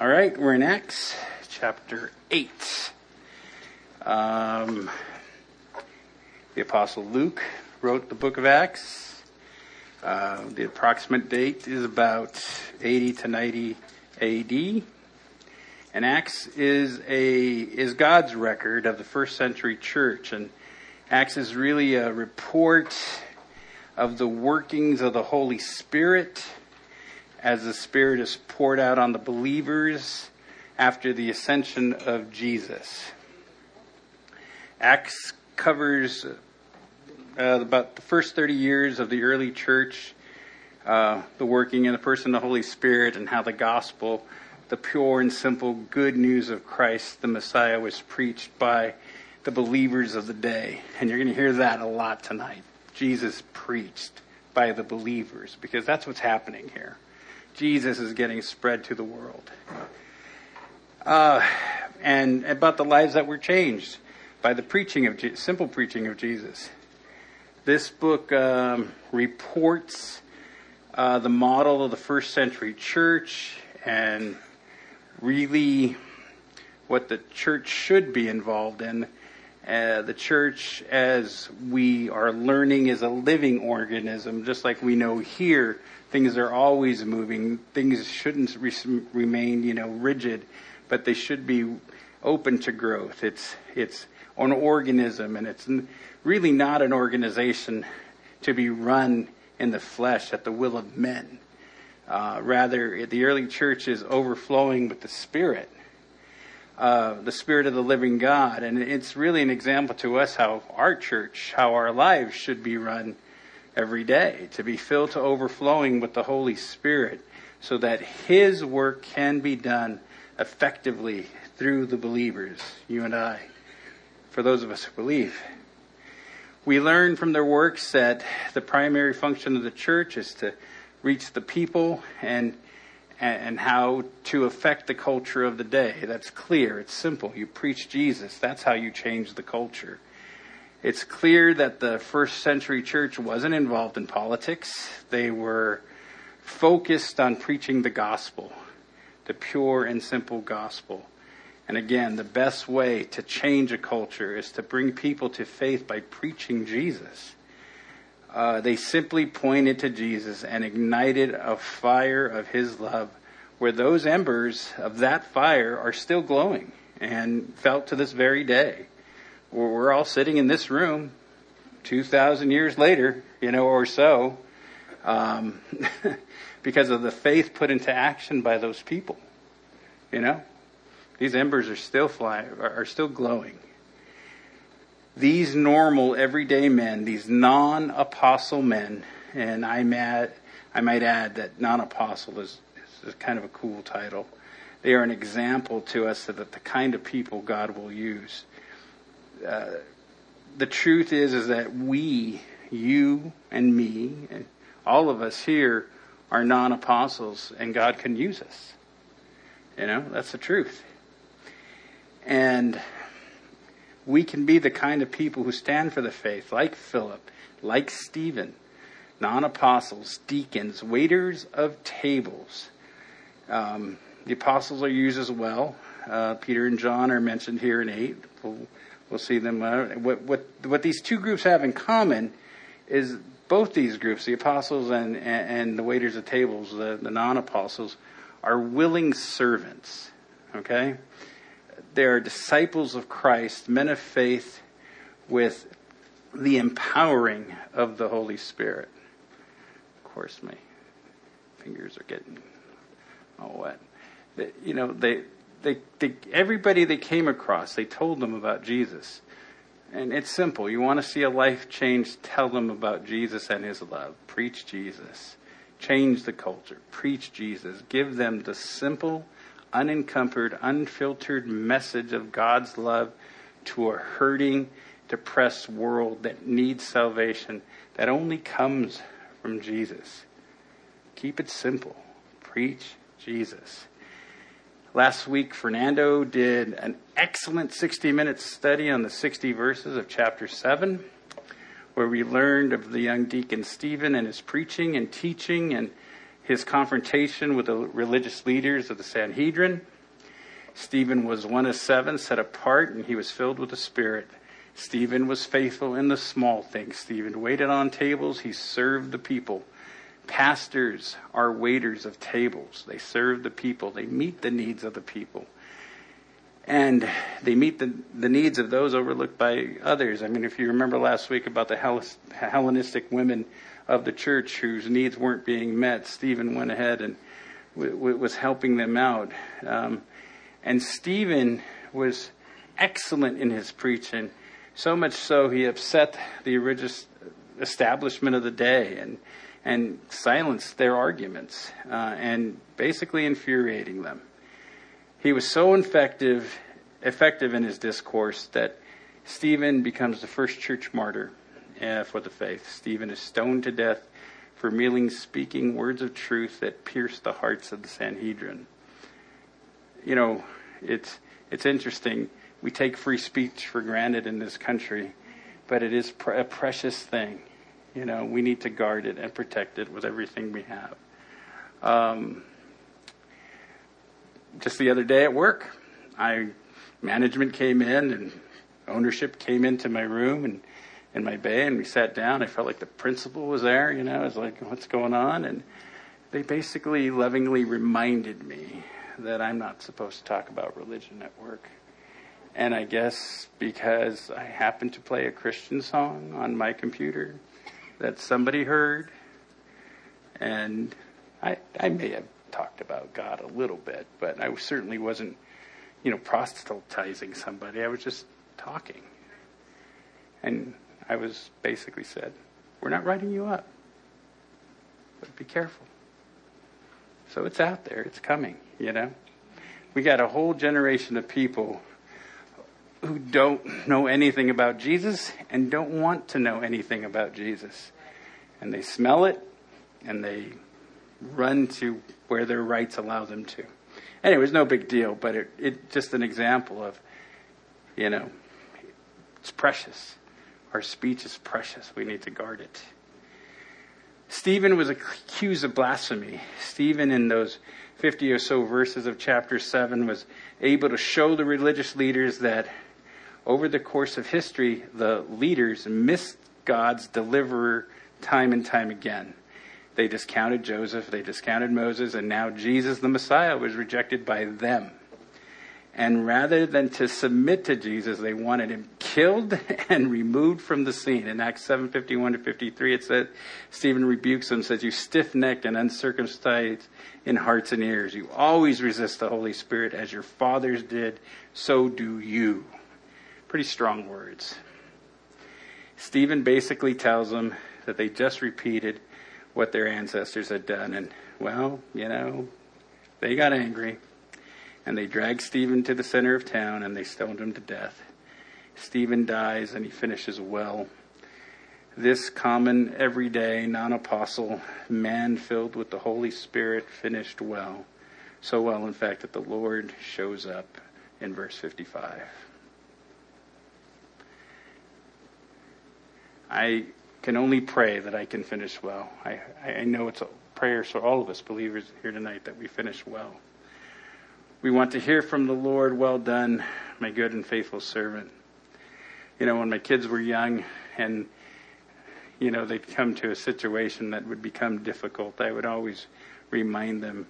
All right, we're in Acts chapter 8. Um, the Apostle Luke wrote the book of Acts. Uh, the approximate date is about 80 to 90 AD. And Acts is a is God's record of the first century church, and Acts is really a report of the workings of the Holy Spirit as the Spirit is poured out on the believers after the ascension of Jesus. Acts covers uh, about the first 30 years of the early church, uh, the working in the person of the Holy Spirit, and how the gospel, the pure and simple good news of Christ, the Messiah, was preached by the believers of the day. And you're going to hear that a lot tonight. Jesus preached by the believers, because that's what's happening here. Jesus is getting spread to the world. Uh, and about the lives that were changed by the preaching of Je- simple preaching of Jesus. This book um, reports uh, the model of the first century church and really what the church should be involved in. Uh, the church, as we are learning, is a living organism, just like we know here things are always moving. Things shouldn't re- remain, you know, rigid, but they should be open to growth. It's it's an organism, and it's really not an organization to be run in the flesh at the will of men. Uh, rather, the early church is overflowing with the Spirit, uh, the Spirit of the living God, and it's really an example to us how our church, how our lives should be run every day, to be filled to overflowing with the Holy Spirit, so that His work can be done effectively through the believers, you and I, for those of us who believe. We learn from their works that the primary function of the church is to reach the people and and how to affect the culture of the day. That's clear. It's simple. You preach Jesus. That's how you change the culture. It's clear that the first century church wasn't involved in politics. They were focused on preaching the gospel, the pure and simple gospel. And again, the best way to change a culture is to bring people to faith by preaching Jesus. Uh, they simply pointed to Jesus and ignited a fire of his love where those embers of that fire are still glowing and felt to this very day we're all sitting in this room 2,000 years later, you know, or so, um, because of the faith put into action by those people. You know, these embers are still flying, are still glowing. These normal, everyday men, these non-apostle men, and I might, I might add that non-apostle is, is kind of a cool title. They are an example to us that the kind of people God will use uh, the truth is is that we, you and me, and all of us here are non-apostles, and God can use us. You know, that's the truth. And we can be the kind of people who stand for the faith, like Philip, like Stephen, non apostles, deacons, waiters of tables. Um, the apostles are used as well. Uh, Peter and John are mentioned here in 8. We'll We'll see them. Uh, what, what, what these two groups have in common is both these groups, the apostles and, and, and the waiters at tables, the, the non apostles, are willing servants. Okay? They are disciples of Christ, men of faith with the empowering of the Holy Spirit. Of course, my fingers are getting all wet. you know, they they, they, everybody they came across, they told them about Jesus. And it's simple. You want to see a life change, tell them about Jesus and his love. Preach Jesus. Change the culture. Preach Jesus. Give them the simple, unencumbered, unfiltered message of God's love to a hurting, depressed world that needs salvation that only comes from Jesus. Keep it simple. Preach Jesus. Last week, Fernando did an excellent 60 minute study on the 60 verses of chapter 7, where we learned of the young deacon Stephen and his preaching and teaching and his confrontation with the religious leaders of the Sanhedrin. Stephen was one of seven set apart, and he was filled with the Spirit. Stephen was faithful in the small things. Stephen waited on tables, he served the people. Pastors are waiters of tables. They serve the people, they meet the needs of the people. And they meet the, the needs of those overlooked by others. I mean, if you remember last week about the Hellenistic women of the church whose needs weren't being met, Stephen went ahead and w- w- was helping them out. Um, and Stephen was excellent in his preaching, so much so he upset the religious establishment of the day and and silenced their arguments uh, and basically infuriating them. He was so effective, effective in his discourse that Stephen becomes the first church martyr uh, for the faith. Stephen is stoned to death for merely speaking words of truth that pierced the hearts of the Sanhedrin. You know, it's it's interesting. We take free speech for granted in this country, but it is a precious thing. You know, we need to guard it and protect it with everything we have. Um, just the other day at work, I management came in and ownership came into my room and in my bay and we sat down. I felt like the principal was there, you know, I was like, what's going on? And they basically lovingly reminded me that I'm not supposed to talk about religion at work. And I guess because I happened to play a Christian song on my computer that somebody heard, and I, I may have talked about God a little bit, but I certainly wasn't, you know, proselytizing somebody. I was just talking. And I was basically said, We're not writing you up, but be careful. So it's out there, it's coming, you know. We got a whole generation of people who don't know anything about Jesus and don't want to know anything about Jesus. And they smell it and they run to where their rights allow them to. Anyway, it's no big deal, but it, it just an example of, you know, it's precious. Our speech is precious. We need to guard it. Stephen was accused of blasphemy. Stephen, in those 50 or so verses of chapter 7, was able to show the religious leaders that over the course of history, the leaders missed God's deliverer time and time again. They discounted Joseph, they discounted Moses, and now Jesus, the Messiah, was rejected by them. And rather than to submit to Jesus, they wanted him killed and removed from the scene. In Acts 7:51 to 53, it says, Stephen rebukes them, says, "You stiff-necked and uncircumcised in hearts and ears, you always resist the Holy Spirit as your fathers did, so do you." Pretty strong words. Stephen basically tells them that they just repeated what their ancestors had done. And, well, you know, they got angry and they dragged Stephen to the center of town and they stoned him to death. Stephen dies and he finishes well. This common, everyday, non apostle man filled with the Holy Spirit finished well. So well, in fact, that the Lord shows up in verse 55. I can only pray that I can finish well. I, I know it's a prayer for all of us believers here tonight that we finish well. We want to hear from the Lord, well done, my good and faithful servant. You know, when my kids were young and, you know, they'd come to a situation that would become difficult, I would always remind them,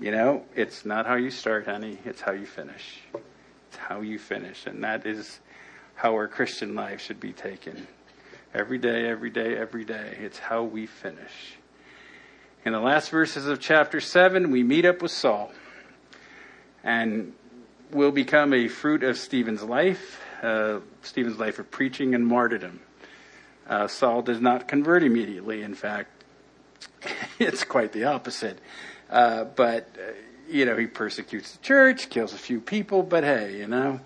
you know, it's not how you start, honey, it's how you finish. It's how you finish. And that is how our Christian life should be taken. Every day, every day, every day. It's how we finish. In the last verses of chapter 7, we meet up with Saul and will become a fruit of Stephen's life, uh, Stephen's life of preaching and martyrdom. Uh, Saul does not convert immediately. In fact, it's quite the opposite. Uh, but, uh, you know, he persecutes the church, kills a few people, but hey, you know,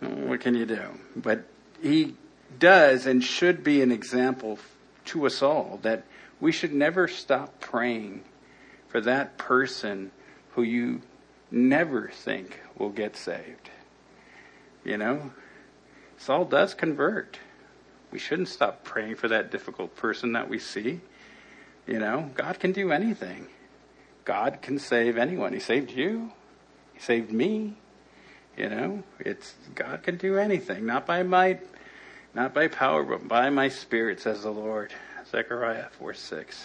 what can you do? But he does and should be an example to us all that we should never stop praying for that person who you never think will get saved. You know, Saul does convert. We shouldn't stop praying for that difficult person that we see. You know, God can do anything. God can save anyone. He saved you. He saved me. You know, it's God can do anything, not by might, not by power, but by my spirit, says the Lord. Zechariah 4 6.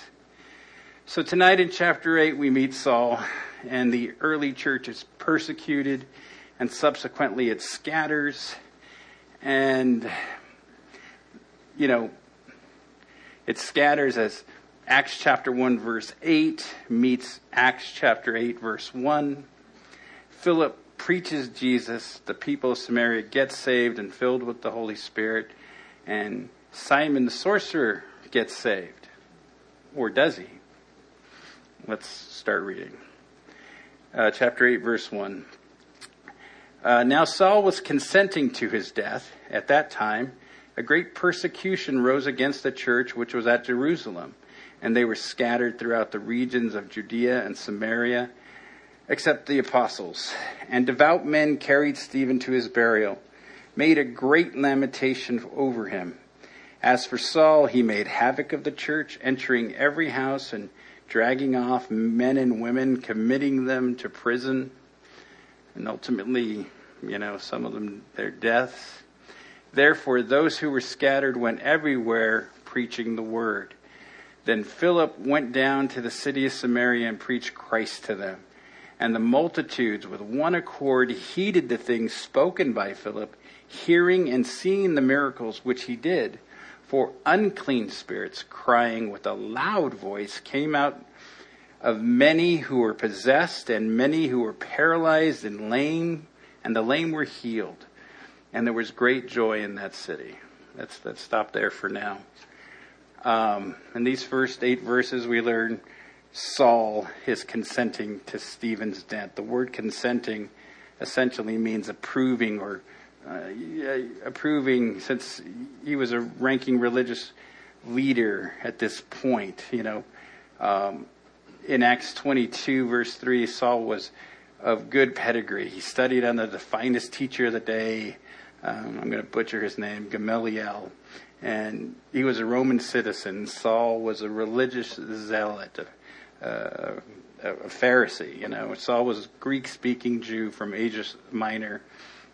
So tonight in chapter 8, we meet Saul, and the early church is persecuted, and subsequently it scatters. And, you know, it scatters as Acts chapter 1, verse 8 meets Acts chapter 8, verse 1. Philip preaches Jesus. The people of Samaria get saved and filled with the Holy Spirit. And Simon the sorcerer gets saved. Or does he? Let's start reading. Uh, chapter 8, verse 1. Uh, now Saul was consenting to his death. At that time, a great persecution rose against the church which was at Jerusalem, and they were scattered throughout the regions of Judea and Samaria, except the apostles. And devout men carried Stephen to his burial, made a great lamentation over him. As for Saul, he made havoc of the church, entering every house and dragging off men and women, committing them to prison, and ultimately, you know, some of them their deaths. Therefore, those who were scattered went everywhere preaching the word. Then Philip went down to the city of Samaria and preached Christ to them. And the multitudes, with one accord, heeded the things spoken by Philip, hearing and seeing the miracles which he did. For unclean spirits, crying with a loud voice, came out of many who were possessed, and many who were paralyzed and lame, and the lame were healed. And there was great joy in that city. Let's, let's stop there for now. Um, in these first eight verses, we learn Saul is consenting to Stephen's death. The word consenting essentially means approving or uh, approving since he was a ranking religious leader at this point. You know, um, in Acts 22, verse 3, Saul was of good pedigree. He studied under the finest teacher of the day. Um, I'm going to butcher his name, Gamaliel. And he was a Roman citizen. Saul was a religious zealot, a, a Pharisee. You know, Saul was a Greek-speaking Jew from Asia Minor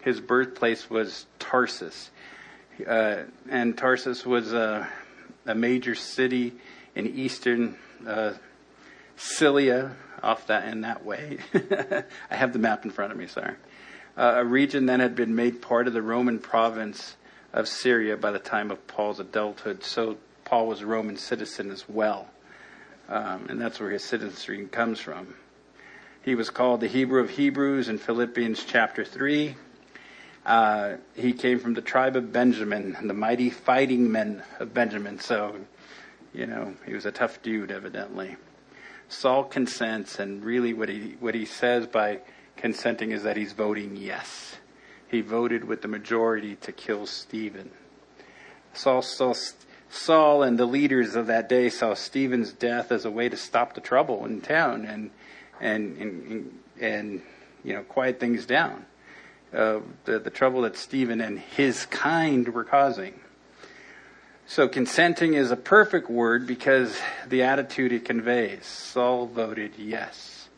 his birthplace was Tarsus. Uh, and Tarsus was a, a, major city in eastern uh, Cilicia, off that in that way. I have the map in front of me, sorry. Uh, a region that had been made part of the Roman province of Syria by the time of Paul's adulthood. So Paul was a Roman citizen as well. Um, and that's where his citizenry comes from. He was called the Hebrew of Hebrews in Philippians chapter 3. Uh, he came from the tribe of Benjamin, the mighty fighting men of Benjamin. So, you know, he was a tough dude, evidently. Saul consents, and really what he, what he says by consenting is that he's voting yes. He voted with the majority to kill Stephen. Saul, Saul, Saul and the leaders of that day saw Stephen's death as a way to stop the trouble in town and, and, and, and you know, quiet things down uh, the, the trouble that Stephen and his kind were causing. So consenting is a perfect word because the attitude it conveys. Saul voted yes.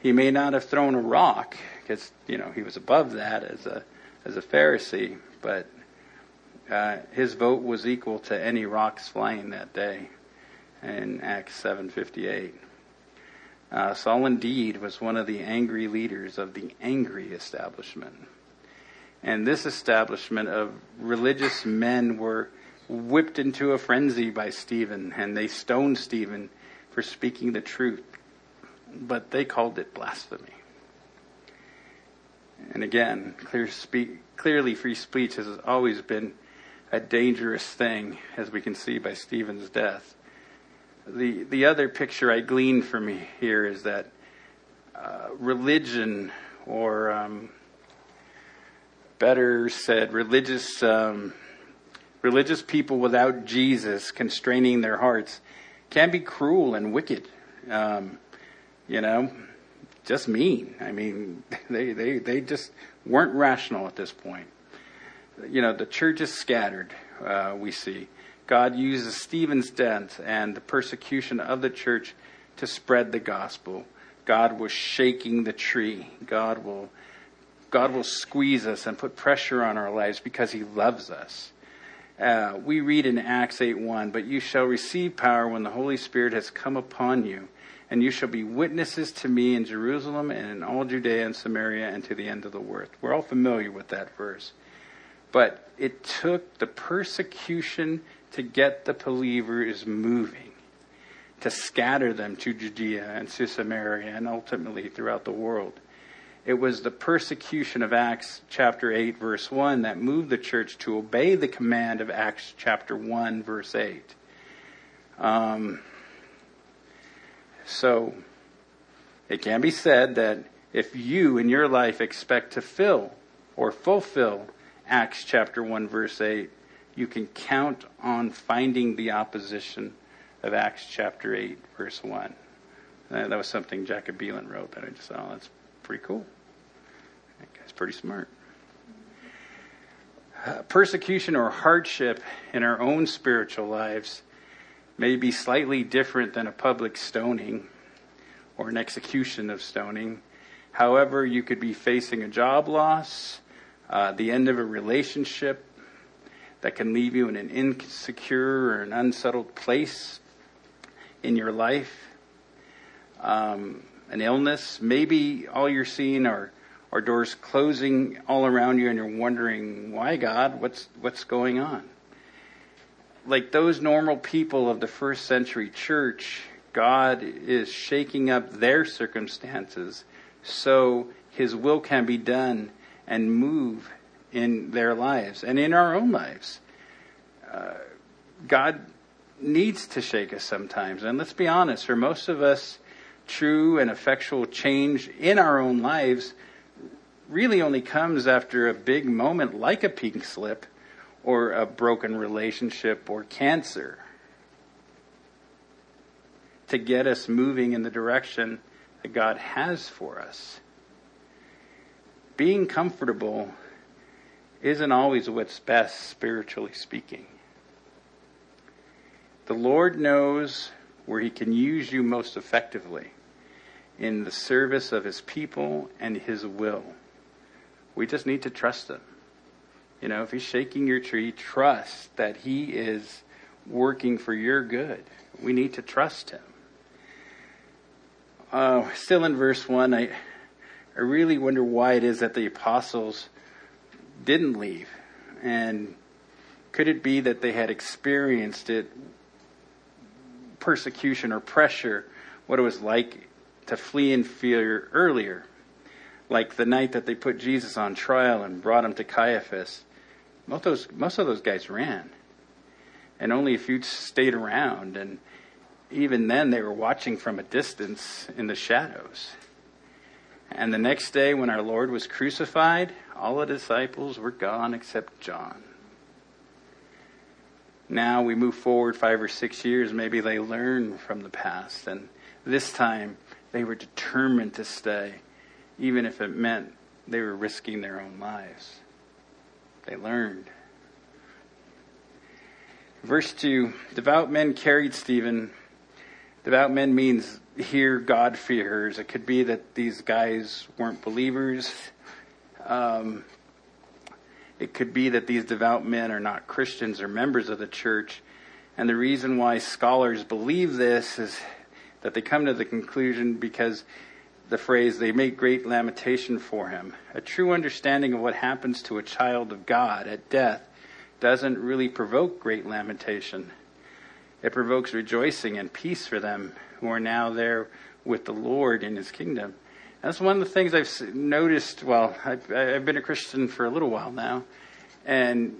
He may not have thrown a rock because you know he was above that as a as a Pharisee, but uh, his vote was equal to any rocks flying that day in Acts seven fifty eight. Uh, Saul indeed was one of the angry leaders of the angry establishment. And this establishment of religious men were whipped into a frenzy by Stephen, and they stoned Stephen for speaking the truth. But they called it blasphemy. And again, clear clearly free speech has always been a dangerous thing, as we can see by Stephen's death the the other picture I glean from here is that uh, religion, or um, better said, religious um, religious people without Jesus constraining their hearts, can be cruel and wicked. Um, you know, just mean. I mean, they, they, they just weren't rational at this point. You know, the church is scattered, uh, we see. God uses Stephen's death and the persecution of the church to spread the gospel. God was shaking the tree. God will, God will squeeze us and put pressure on our lives because He loves us. Uh, we read in Acts 8 1, but you shall receive power when the Holy Spirit has come upon you, and you shall be witnesses to me in Jerusalem and in all Judea and Samaria and to the end of the earth. We're all familiar with that verse. But it took the persecution to get the believers moving, to scatter them to Judea and to Samaria and ultimately throughout the world. It was the persecution of Acts chapter 8, verse 1, that moved the church to obey the command of Acts chapter 1, verse 8. Um, so, it can be said that if you in your life expect to fill or fulfill Acts chapter 1, verse 8, you can count on finding the opposition of Acts chapter 8, verse 1. Uh, that was something Jacob Beelan wrote that I just thought, oh, that's pretty cool. That guy's pretty smart. Uh, persecution or hardship in our own spiritual lives may be slightly different than a public stoning or an execution of stoning. However, you could be facing a job loss, uh, the end of a relationship that can leave you in an insecure or an unsettled place in your life, um, an illness. Maybe all you're seeing are, are doors closing all around you, and you're wondering, why, God? What's, what's going on? Like those normal people of the first century church, God is shaking up their circumstances so his will can be done and move in their lives and in our own lives. Uh, God needs to shake us sometimes. And let's be honest, for most of us, true and effectual change in our own lives really only comes after a big moment like a pink slip or a broken relationship or cancer to get us moving in the direction that God has for us. Being comfortable isn't always what's best spiritually speaking. The Lord knows where He can use you most effectively in the service of His people and His will. We just need to trust Him. You know, if He's shaking your tree, trust that He is working for your good. We need to trust Him. Uh, still in verse 1, I, I really wonder why it is that the apostles didn't leave. And could it be that they had experienced it, persecution or pressure, what it was like to flee in fear earlier? Like the night that they put Jesus on trial and brought him to Caiaphas. Most of those, most of those guys ran. And only a few stayed around. And even then, they were watching from a distance in the shadows. And the next day, when our Lord was crucified, all the disciples were gone except John. Now we move forward five or six years. Maybe they learn from the past. And this time, they were determined to stay, even if it meant they were risking their own lives. They learned. Verse 2 Devout men carried Stephen. Devout men means here God fears. It could be that these guys weren't believers. Um, it could be that these devout men are not Christians or members of the church. And the reason why scholars believe this is that they come to the conclusion because the phrase, they make great lamentation for him. A true understanding of what happens to a child of God at death doesn't really provoke great lamentation. It provokes rejoicing and peace for them who are now there with the Lord in his kingdom. That's one of the things I've noticed. Well, I've, I've been a Christian for a little while now, and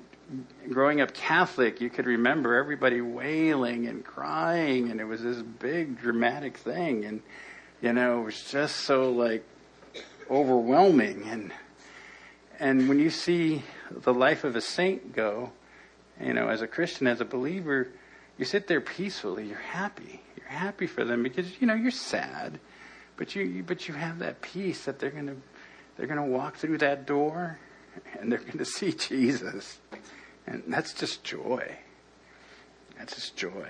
growing up Catholic, you could remember everybody wailing and crying, and it was this big dramatic thing, and you know, it was just so like overwhelming. And and when you see the life of a saint go, you know, as a Christian, as a believer, you sit there peacefully. You're happy. Happy for them because you know you're sad but you, but you have that peace that they're to they're to walk through that door and they're to see Jesus. And that's just joy. That's just joy.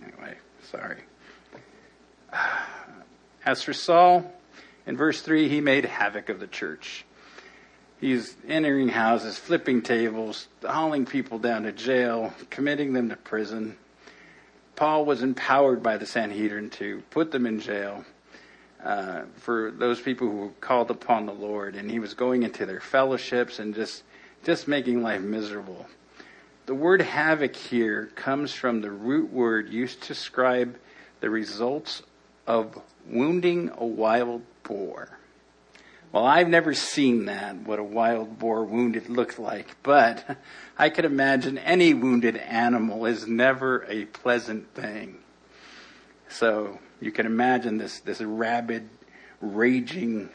Anyway, sorry. As for Saul, in verse 3, he made havoc of the church. He's entering houses, flipping tables, hauling people down to jail, committing them to prison. Paul was empowered by the Sanhedrin to put them in jail uh, for those people who called upon the Lord, and he was going into their fellowships and just just making life miserable. The word havoc here comes from the root word used to describe the results of wounding a wild boar. Well, I've never seen that, what a wild boar wounded looked like, but I could imagine any wounded animal is never a pleasant thing. So you can imagine this, this rabid, raging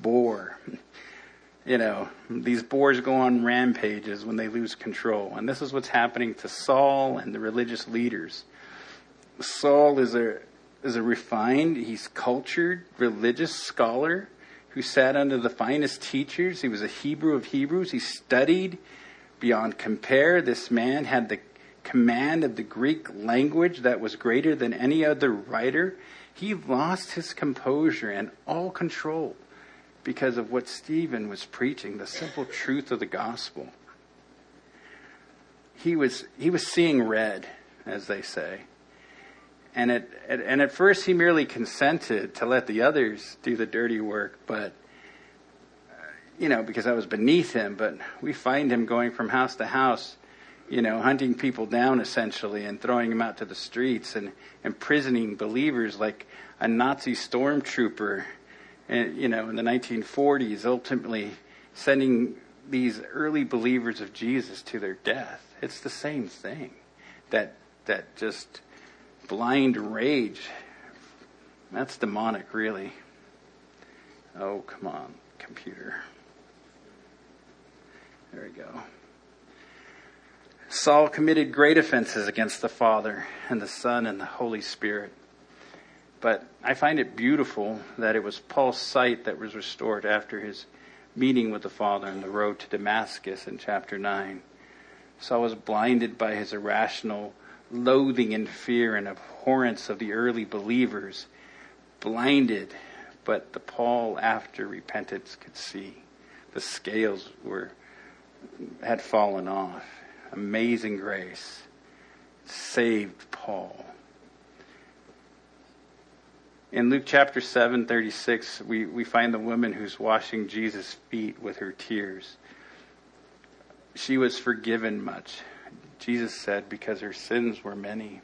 boar. You know, these boars go on rampages when they lose control. And this is what's happening to Saul and the religious leaders. Saul is a, is a refined, he's cultured, religious scholar who sat under the finest teachers. He was a Hebrew of Hebrews. He studied beyond compare. This man had the command of the Greek language that was greater than any other writer. He lost his composure and all control because of what Stephen was preaching, the simple truth of the gospel. He was, he was seeing red, as they say. And at, and at first he merely consented to let the others do the dirty work, but, uh, you know, because that was beneath him. But we find him going from house to house, you know, hunting people down essentially and throwing them out to the streets and imprisoning believers like a Nazi stormtrooper, and, you know, in the 1940s, ultimately sending these early believers of Jesus to their death. It's the same thing. That, that just, blind rage. That's demonic, really. Oh, come on, computer. There we go. Saul committed great offenses against the Father and the Son and the Holy Spirit. But I find it beautiful that it was Paul's sight that was restored after his meeting with the Father on the road to Damascus in chapter 9. Saul was blinded by his irrational loathing and fear and abhorrence of the early believers, blinded, but the Paul after repentance could see. The scales were had fallen off. Amazing grace saved Paul. In Luke chapter 7, 36, we, we find the woman who's washing Jesus' feet with her tears. She was forgiven much. Jesus said, because her sins were many.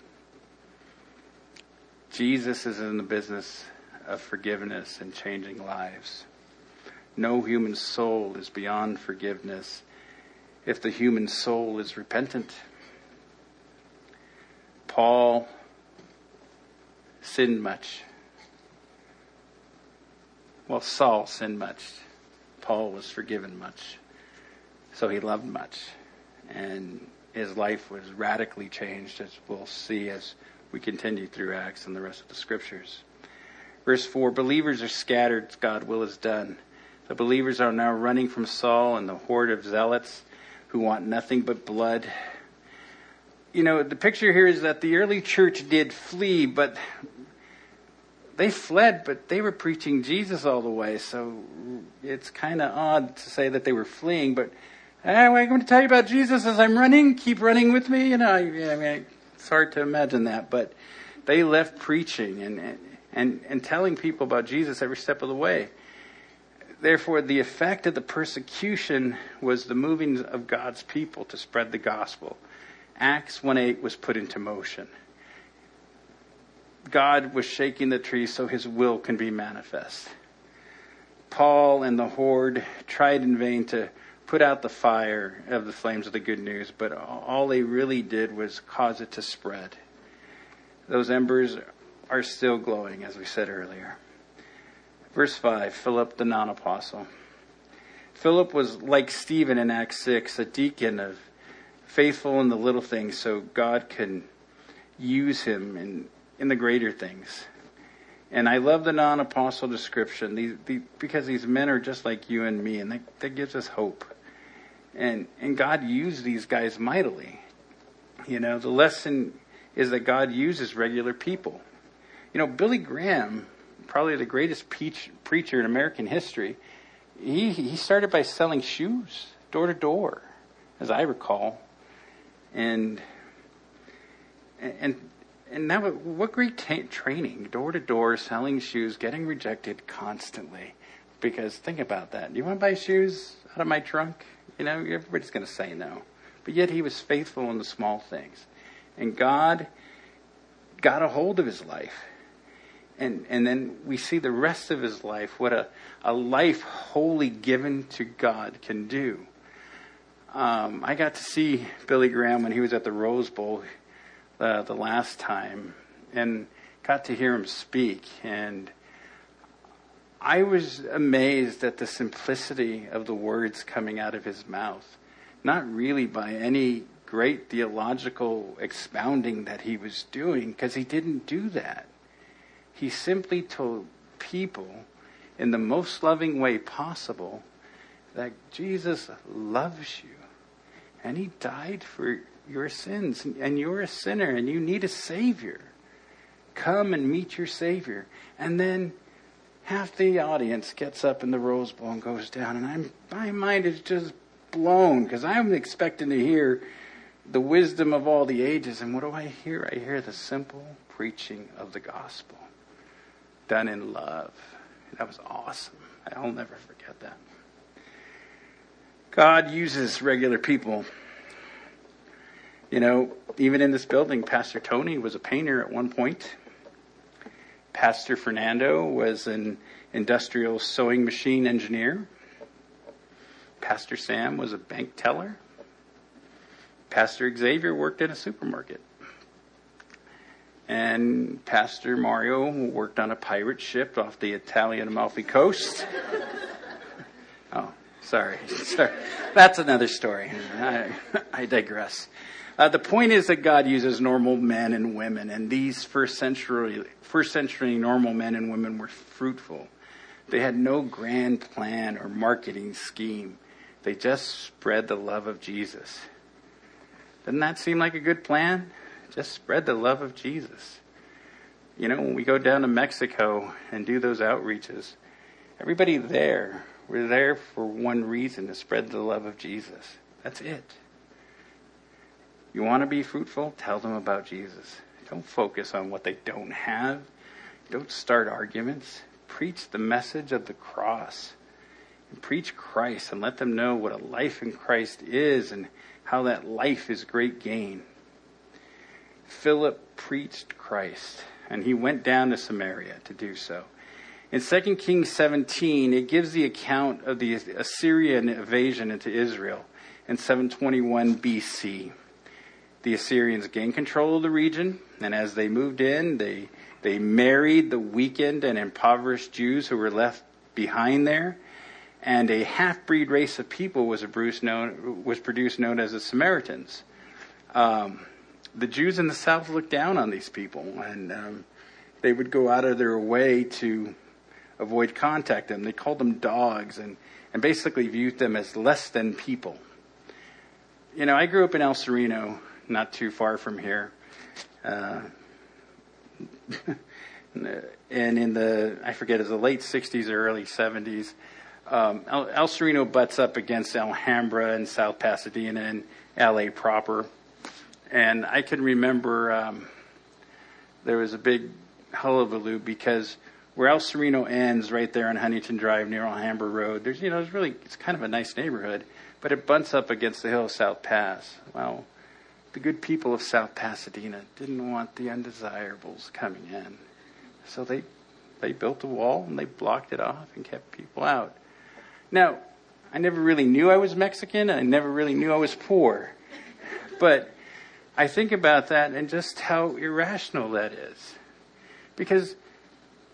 Jesus is in the business of forgiveness and changing lives. No human soul is beyond forgiveness if the human soul is repentant. Paul sinned much. Well, Saul sinned much. Paul was forgiven much. So he loved much. And his life was radically changed, as we'll see as we continue through Acts and the rest of the scriptures. Verse 4 Believers are scattered, God's will is done. The believers are now running from Saul and the horde of zealots who want nothing but blood. You know, the picture here is that the early church did flee, but they fled, but they were preaching Jesus all the way. So it's kind of odd to say that they were fleeing, but I'm going to tell you about Jesus as I'm running. Keep running with me. You know, I, I mean, it's hard to imagine that, but they left preaching and, and, and telling people about Jesus every step of the way. Therefore, the effect of the persecution was the moving of God's people to spread the gospel. Acts 1:8 was put into motion. God was shaking the tree so his will can be manifest. Paul and the horde tried in vain to put out the fire of the flames of the good news, but all they really did was cause it to spread. Those embers are still glowing, as we said earlier. Verse 5 Philip the non apostle. Philip was like Stephen in Acts 6, a deacon of faithful in the little things so God can use him in, in the greater things. And I love the non apostle description because these men are just like you and me, and that, that gives us hope. And, and God used these guys mightily. You know, the lesson is that God uses regular people. You know, Billy Graham probably the greatest peach, preacher in American history. He, he started by selling shoes door to door, as I recall. And, and, and now, what great t- training, door to door, selling shoes, getting rejected constantly. Because think about that. Do You want to buy shoes out of my trunk? You know, everybody's going to say no. But yet he was faithful in the small things. And God got a hold of his life. And, and then we see the rest of his life, what a, a life wholly given to God can do. Um, I got to see Billy Graham when he was at the Rose Bowl uh, the last time and got to hear him speak. And I was amazed at the simplicity of the words coming out of his mouth. Not really by any great theological expounding that he was doing, because he didn't do that. He simply told people in the most loving way possible that Jesus loves you and he died for your sins and you're a sinner and you need a savior. Come and meet your savior. And then half the audience gets up in the Rose Bowl and goes down, and I'm, my mind is just blown because I'm expecting to hear the wisdom of all the ages. And what do I hear? I hear the simple preaching of the gospel done in love. That was awesome. I'll never forget that. God uses regular people. You know, even in this building, Pastor Tony was a painter at one point. Pastor Fernando was an industrial sewing machine engineer. Pastor Sam was a bank teller. Pastor Xavier worked at a supermarket. And Pastor Mario worked on a pirate ship off the Italian Amalfi coast. oh, sorry. sorry. That's another story. I, I digress. Uh, the point is that God uses normal men and women, and these first century, first century normal men and women were fruitful. They had no grand plan or marketing scheme. They just spread the love of Jesus. Doesn't that seem like a good plan? Just spread the love of Jesus. You know, when we go down to Mexico and do those outreaches, everybody there, we're there for one reason to spread the love of Jesus. That's it. You want to be fruitful? Tell them about Jesus. Don't focus on what they don't have. Don't start arguments. Preach the message of the cross. And preach Christ and let them know what a life in Christ is and how that life is great gain. Philip preached Christ and he went down to Samaria to do so. In 2 Kings 17, it gives the account of the Assyrian invasion into Israel in 721 BC the Assyrians gained control of the region, and as they moved in, they, they married the weakened and impoverished Jews who were left behind there, and a half breed race of people was, known, was produced known as the Samaritans. Um, the Jews in the south looked down on these people, and um, they would go out of their way to avoid contact them. They called them dogs and, and basically viewed them as less than people. You know, I grew up in El Sereno, not too far from here. Uh, and in the, I forget, it's the late 60s or early 70s, um, El, El, Sereno butts up against Alhambra and South Pasadena and LA proper. And I can remember um, there was a big hullabaloo because where El Sereno ends, right there on Huntington Drive near Alhambra Road, there's, you know, it's really, it's kind of a nice neighborhood, but it butts up against the hill of South Pass. Well, the good people of South Pasadena didn't want the undesirables coming in. So they, they built a wall and they blocked it off and kept people out. Now, I never really knew I was Mexican. I never really knew I was poor. But I think about that and just how irrational that is. Because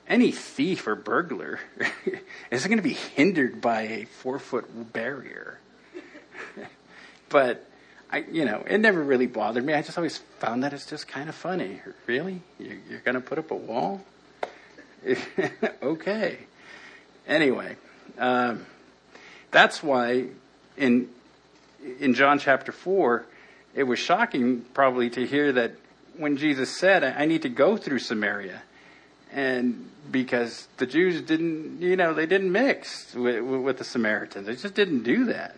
any thief or burglar isn't going to be hindered by a four foot barrier. but I, you know, it never really bothered me. I just always found that it's just kind of funny. Really? You're, going to put up a wall? okay. Anyway, um, that's why in in John chapter four, it was shocking probably to hear that when Jesus said, "I need to go through Samaria," and because the Jews didn't, you know, they didn't mix with, with the Samaritans. They just didn't do that.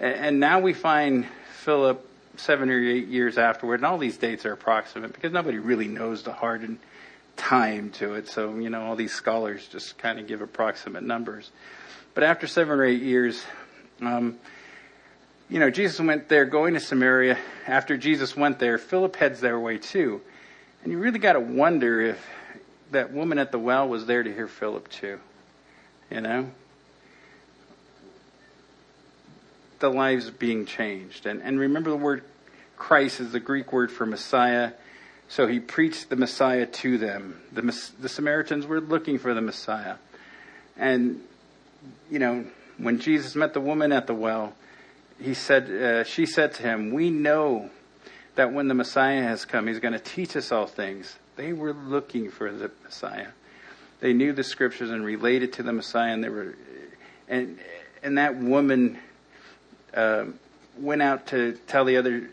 And now we find Philip seven or eight years afterward, and all these dates are approximate because nobody really knows the hardened time to it. So, you know, all these scholars just kind of give approximate numbers. But after seven or eight years, um, you know, Jesus went there going to Samaria. After Jesus went there, Philip heads their way too. And you really got to wonder if that woman at the well was there to hear Philip too. You know? The lives being changed. And, and remember the word Christ is the Greek word for Messiah. So he preached the Messiah to them. The, the Samaritans were looking for the Messiah. And, you know, when Jesus met the woman at the well, he said, uh, she said to him, We know that when the Messiah has come, he's going to teach us all things. They were looking for the Messiah. They knew the scriptures and related to the Messiah, and they were, and and that woman uh, went out to tell the other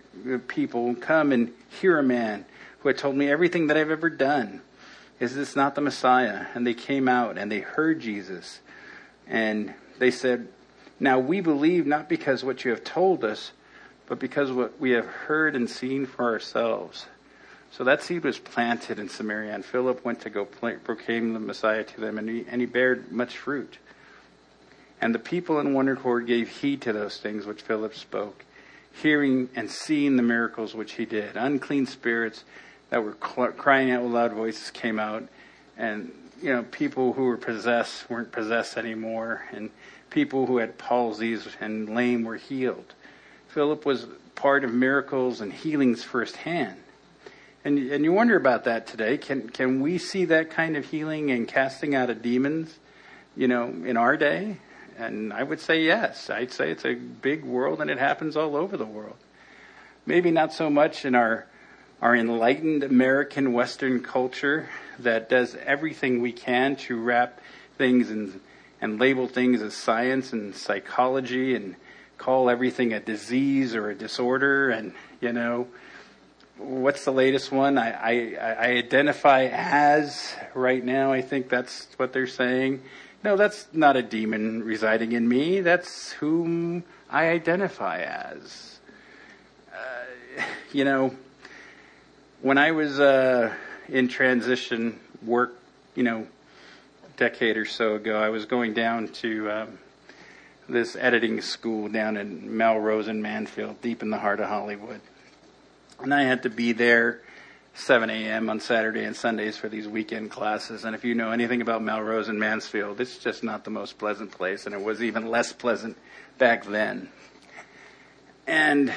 people, "Come and hear a man who had told me everything that I've ever done. Is this not the Messiah?" And they came out and they heard Jesus, and they said, now we believe not because what you have told us, but because what we have heard and seen for ourselves. So that seed was planted in Samaria, and Philip went to go proclaim the Messiah to them, and he, and he bared much fruit. And the people in one accord gave heed to those things which Philip spoke, hearing and seeing the miracles which he did. Unclean spirits that were cl- crying out with loud voices came out, and you know people who were possessed weren't possessed anymore, and people who had palsies and lame were healed. Philip was part of miracles and healings firsthand. And, and you wonder about that today. Can, can we see that kind of healing and casting out of demons, you know, in our day? And I would say yes. I'd say it's a big world and it happens all over the world. Maybe not so much in our, our enlightened American Western culture that does everything we can to wrap things in and label things as science and psychology and call everything a disease or a disorder and you know what's the latest one I, I, I identify as right now i think that's what they're saying no that's not a demon residing in me that's whom i identify as uh, you know when i was uh, in transition work you know decade or so ago, I was going down to um, this editing school down in Melrose and Mansfield, deep in the heart of Hollywood. And I had to be there 7 a.m. on Saturday and Sundays for these weekend classes. And if you know anything about Melrose and Mansfield, it's just not the most pleasant place, and it was even less pleasant back then. And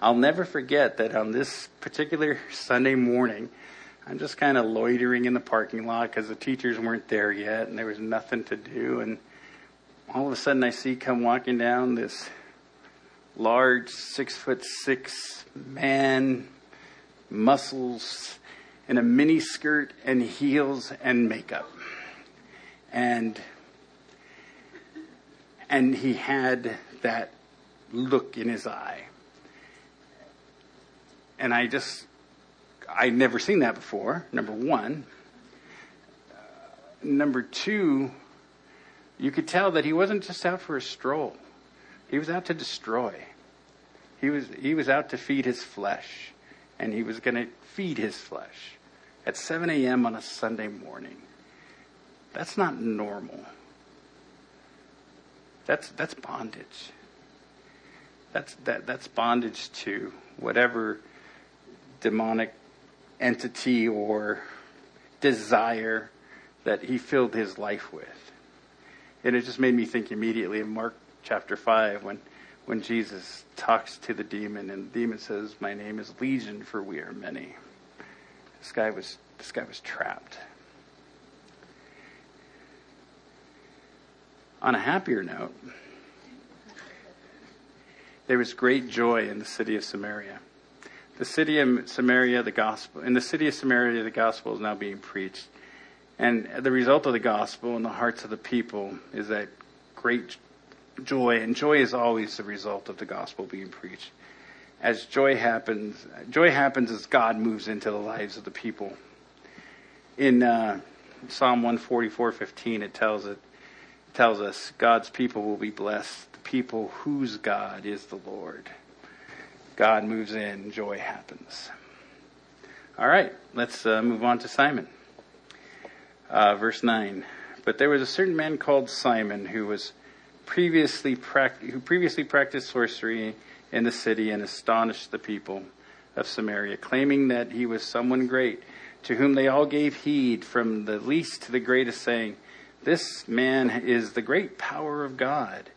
I'll never forget that on this particular Sunday morning, I'm just kind of loitering in the parking lot because the teachers weren't there yet and there was nothing to do. And all of a sudden, I see come walking down this large, six foot six man, muscles, and a mini skirt and heels and makeup. And and he had that look in his eye. And I just I'd never seen that before, number one. Uh, number two, you could tell that he wasn't just out for a stroll. He was out to destroy. He was, he was out to feed his flesh. And he was going to feed his flesh at 7 a.m. on a Sunday morning. That's not normal. That's, that's bondage. That's, that, that's bondage to whatever demonic entity or desire that he filled his life with. And it just made me think immediately of Mark chapter 5 when, when Jesus talks to the demon and the demon says, My name is Legion, for we are many. This guy was, this guy was trapped. On a happier note, there was great joy in the city of Samaria the city of Samaria, the gospel, in the city of Samaria, the gospel is now being preached. And the result of the gospel in the hearts of the people is that great joy. And joy is always the result of the gospel being preached. As joy happens, joy happens as God moves into the lives of the people. in uh, Psalm 144:15, it tells it tells us God's people will be blessed, the people whose God is the Lord. God moves in, joy happens. All right, let's uh, move on to Simon. Uh, verse 9. But there was a certain man called Simon who was previously who previously practiced sorcery in the city and astonished the people of Samaria, claiming that he was someone great, to whom they all gave heed, from the least to the greatest, saying, This man is the great power of God.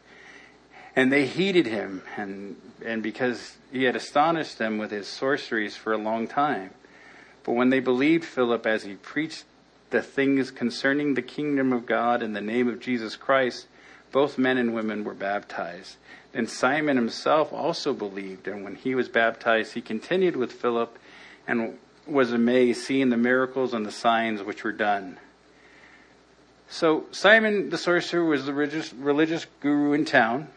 And they heeded him, and, and because he had astonished them with his sorceries for a long time. But when they believed Philip as he preached the things concerning the kingdom of God in the name of Jesus Christ, both men and women were baptized. Then Simon himself also believed, and when he was baptized, he continued with Philip and was amazed, seeing the miracles and the signs which were done. So Simon the sorcerer was the religious, religious guru in town.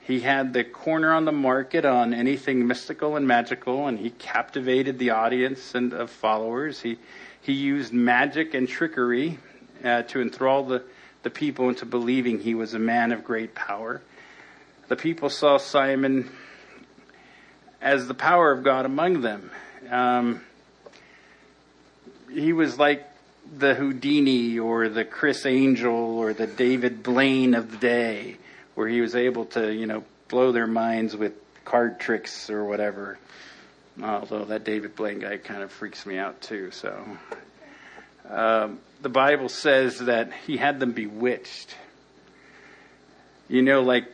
He had the corner on the market on anything mystical and magical, and he captivated the audience and of followers. He he used magic and trickery uh, to enthrall the, the people into believing he was a man of great power. The people saw Simon as the power of God among them. Um, he was like the Houdini or the Criss Angel or the David Blaine of the day where he was able to, you know, blow their minds with card tricks or whatever. Although that David Blaine guy kind of freaks me out too. So um, the Bible says that he had them bewitched. You know, like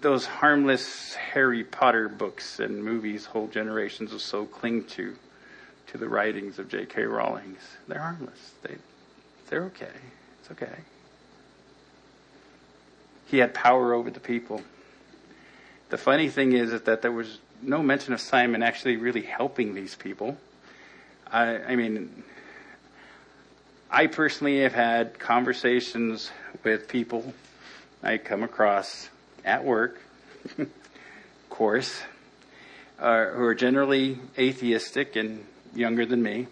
those harmless Harry Potter books and movies whole generations of so cling to, to the writings of J.K. Rowling's. They're harmless. They, they're okay. It's okay. He had power over the people. The funny thing is that there was no mention of Simon actually really helping these people. I, I mean, I personally have had conversations with people I come across at work, of course, uh, who are generally atheistic and younger than me,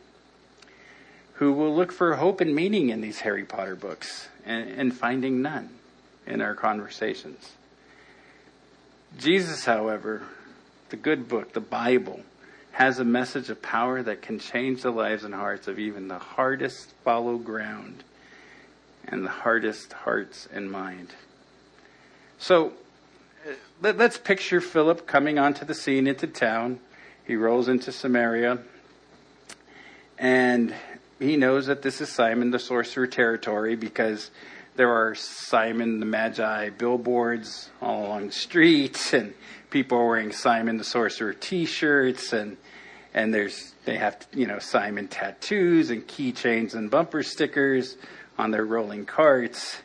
who will look for hope and meaning in these Harry Potter books and, and finding none in our conversations. Jesus, however, the good book, the Bible, has a message of power that can change the lives and hearts of even the hardest follow ground and the hardest hearts and mind. So uh, let, us picture Philip coming onto the scene into town. He rolls into Samaria and he knows that this is Simon the sorcerer territory because there are Simon the Magi billboards all along the streets, and people are wearing Simon the Sorcerer T-shirts, and and there's they have you know Simon tattoos and keychains and bumper stickers on their rolling carts.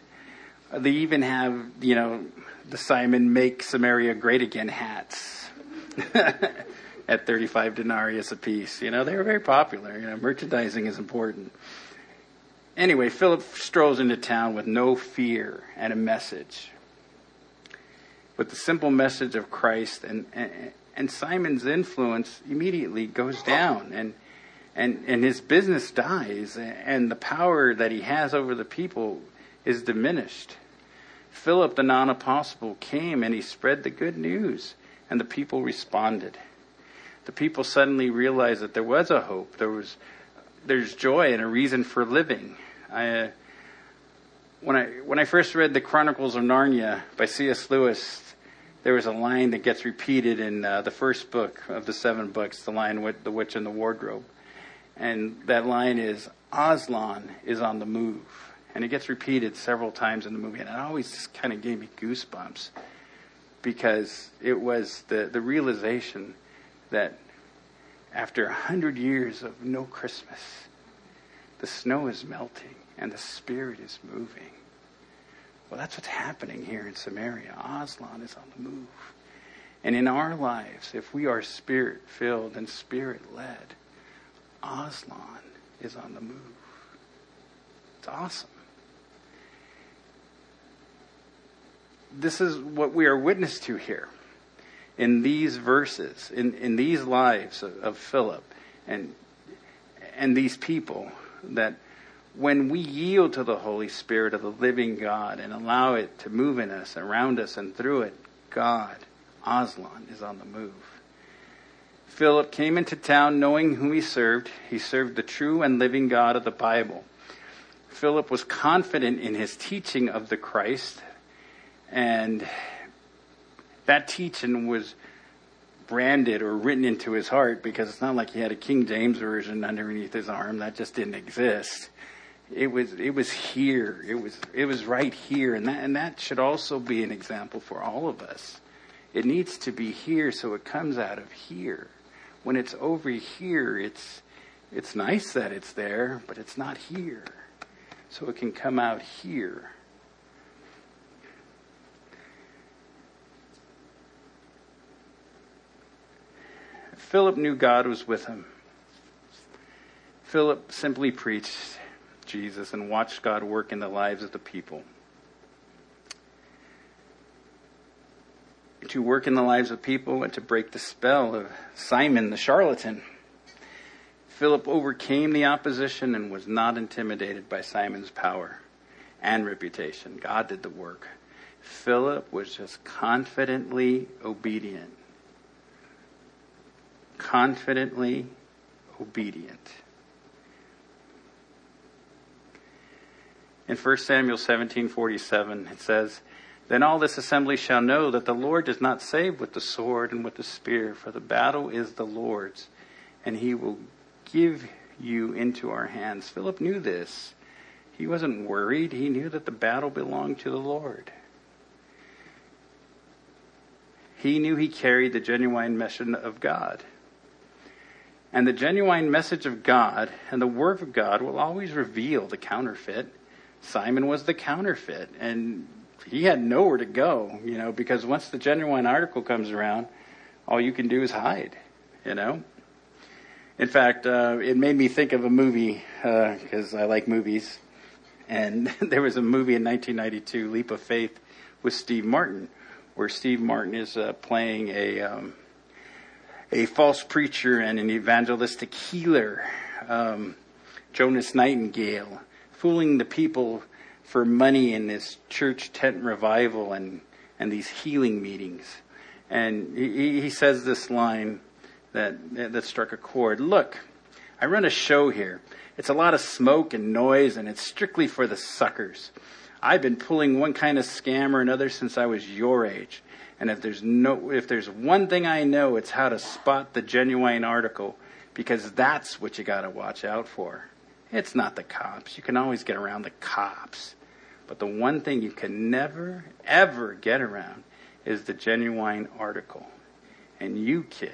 They even have you know the Simon Make Samaria Great Again hats. at 35 denarius a piece. You know, they were very popular. You know, merchandising is important. Anyway, Philip strolls into town with no fear and a message. With the simple message of Christ, and, and, and Simon's influence immediately goes down, and, and, and his business dies, and the power that he has over the people is diminished. Philip, the non apostle, came and he spread the good news, and the people responded. The people suddenly realized that there was a hope, there was there's joy and a reason for living. I, uh, when I when I first read the Chronicles of Narnia by C.S. Lewis, there was a line that gets repeated in uh, the first book of the seven books, the line with the witch and the wardrobe, and that line is Aslan is on the move, and it gets repeated several times in the movie, and it always just kind of gave me goosebumps because it was the the realization that after a hundred years of no Christmas, the snow is melting and the Spirit is moving. Well, that's what's happening here in Samaria. Aslan is on the move. And in our lives, if we are spirit filled and spirit led, Aslan is on the move. It's awesome. This is what we are witness to here in these verses, in, in these lives of, of Philip and, and these people that when we yield to the Holy Spirit of the living God and allow it to move in us, around us, and through it, God, Aslan, is on the move. Philip came into town knowing whom he served. He served the true and living God of the Bible. Philip was confident in his teaching of the Christ, and that teaching was branded or written into his heart because it's not like he had a King James version underneath his arm. That just didn't exist. It was it was here. It was it was right here, and that and that should also be an example for all of us. It needs to be here, so it comes out of here. When it's over here, it's it's nice that it's there, but it's not here. So it can come out here. Philip knew God was with him. Philip simply preached Jesus and watched God work in the lives of the people. To work in the lives of people and to break the spell of Simon the charlatan. Philip overcame the opposition and was not intimidated by Simon's power and reputation. God did the work. Philip was just confidently obedient. Confidently obedient. In 1 Samuel 17:47 it says, "Then all this assembly shall know that the Lord does not save with the sword and with the spear, for the battle is the Lord's, and he will give you into our hands." Philip knew this. He wasn't worried. He knew that the battle belonged to the Lord. He knew he carried the genuine mission of God. And the genuine message of God and the work of God will always reveal the counterfeit Simon was the counterfeit, and he had nowhere to go, you know, because once the genuine article comes around, all you can do is hide, you know. In fact, uh, it made me think of a movie because uh, I like movies, and there was a movie in 1992, Leap of Faith, with Steve Martin, where Steve Martin is uh, playing a um, a false preacher and an evangelistic healer, um, Jonas Nightingale fooling the people for money in this church tent revival and, and these healing meetings. And he, he says this line that, that struck a chord. Look, I run a show here. It's a lot of smoke and noise, and it's strictly for the suckers. I've been pulling one kind of scam or another since I was your age. And if there's no, if there's one thing I know, it's how to spot the genuine article, because that's what you got to watch out for. It's not the cops. You can always get around the cops. But the one thing you can never, ever get around is the genuine article. And you, kid,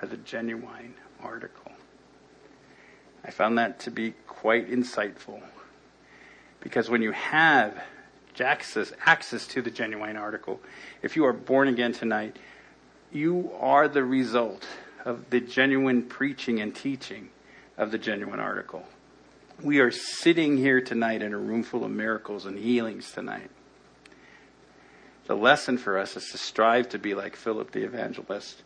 are the genuine article. I found that to be quite insightful. Because when you have access, access to the genuine article, if you are born again tonight, you are the result of the genuine preaching and teaching of the genuine article we are sitting here tonight in a room full of miracles and healings tonight. The lesson for us is to strive to be like Philip the evangelist.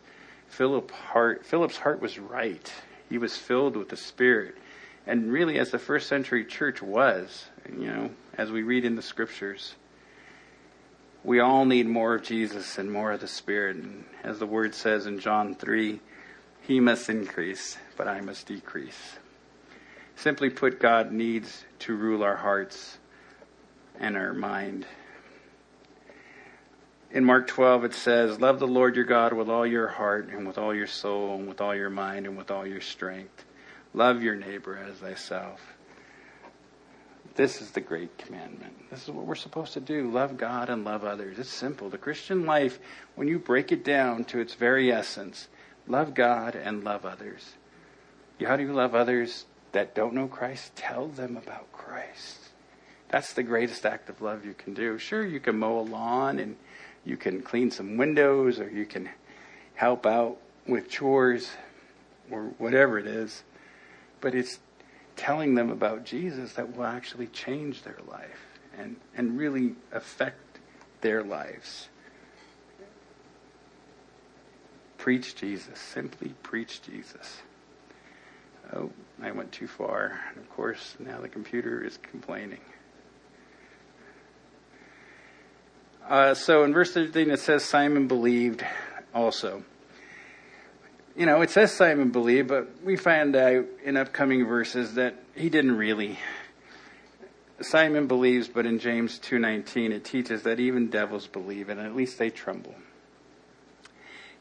Philip heart, Philip's heart was right. He was filled with the Spirit. And really, as the first century church was, you know, as we read in the scriptures, we all need more of Jesus and more of the Spirit. And as the word says in John 3, he must increase, but I must decrease. Simply put, God needs to rule our hearts and our mind. In Mark 12, it says, Love the Lord your God with all your heart and with all your soul and with all your mind and with all your strength. Love your neighbor as thyself. This is the great commandment. This is what we're supposed to do love God and love others. It's simple. The Christian life, when you break it down to its very essence, love God and love others. How do you love others? that don't know Christ, tell them about Christ. That's the greatest act of love you can do. Sure, you can mow a lawn and you can clean some windows or you can help out with chores or whatever it is. But it's telling them about Jesus that will actually change their life and, and really affect their lives. Preach Jesus. Simply preach Jesus. Oh, I went too far. And of course, now the computer is complaining. Uh, so in verse 13 it says Simon believed also. You know, it says Simon believed, but we find out in upcoming verses that he didn't really. Simon believes, but in James 2:19 it teaches that even devils believe and at least they tremble.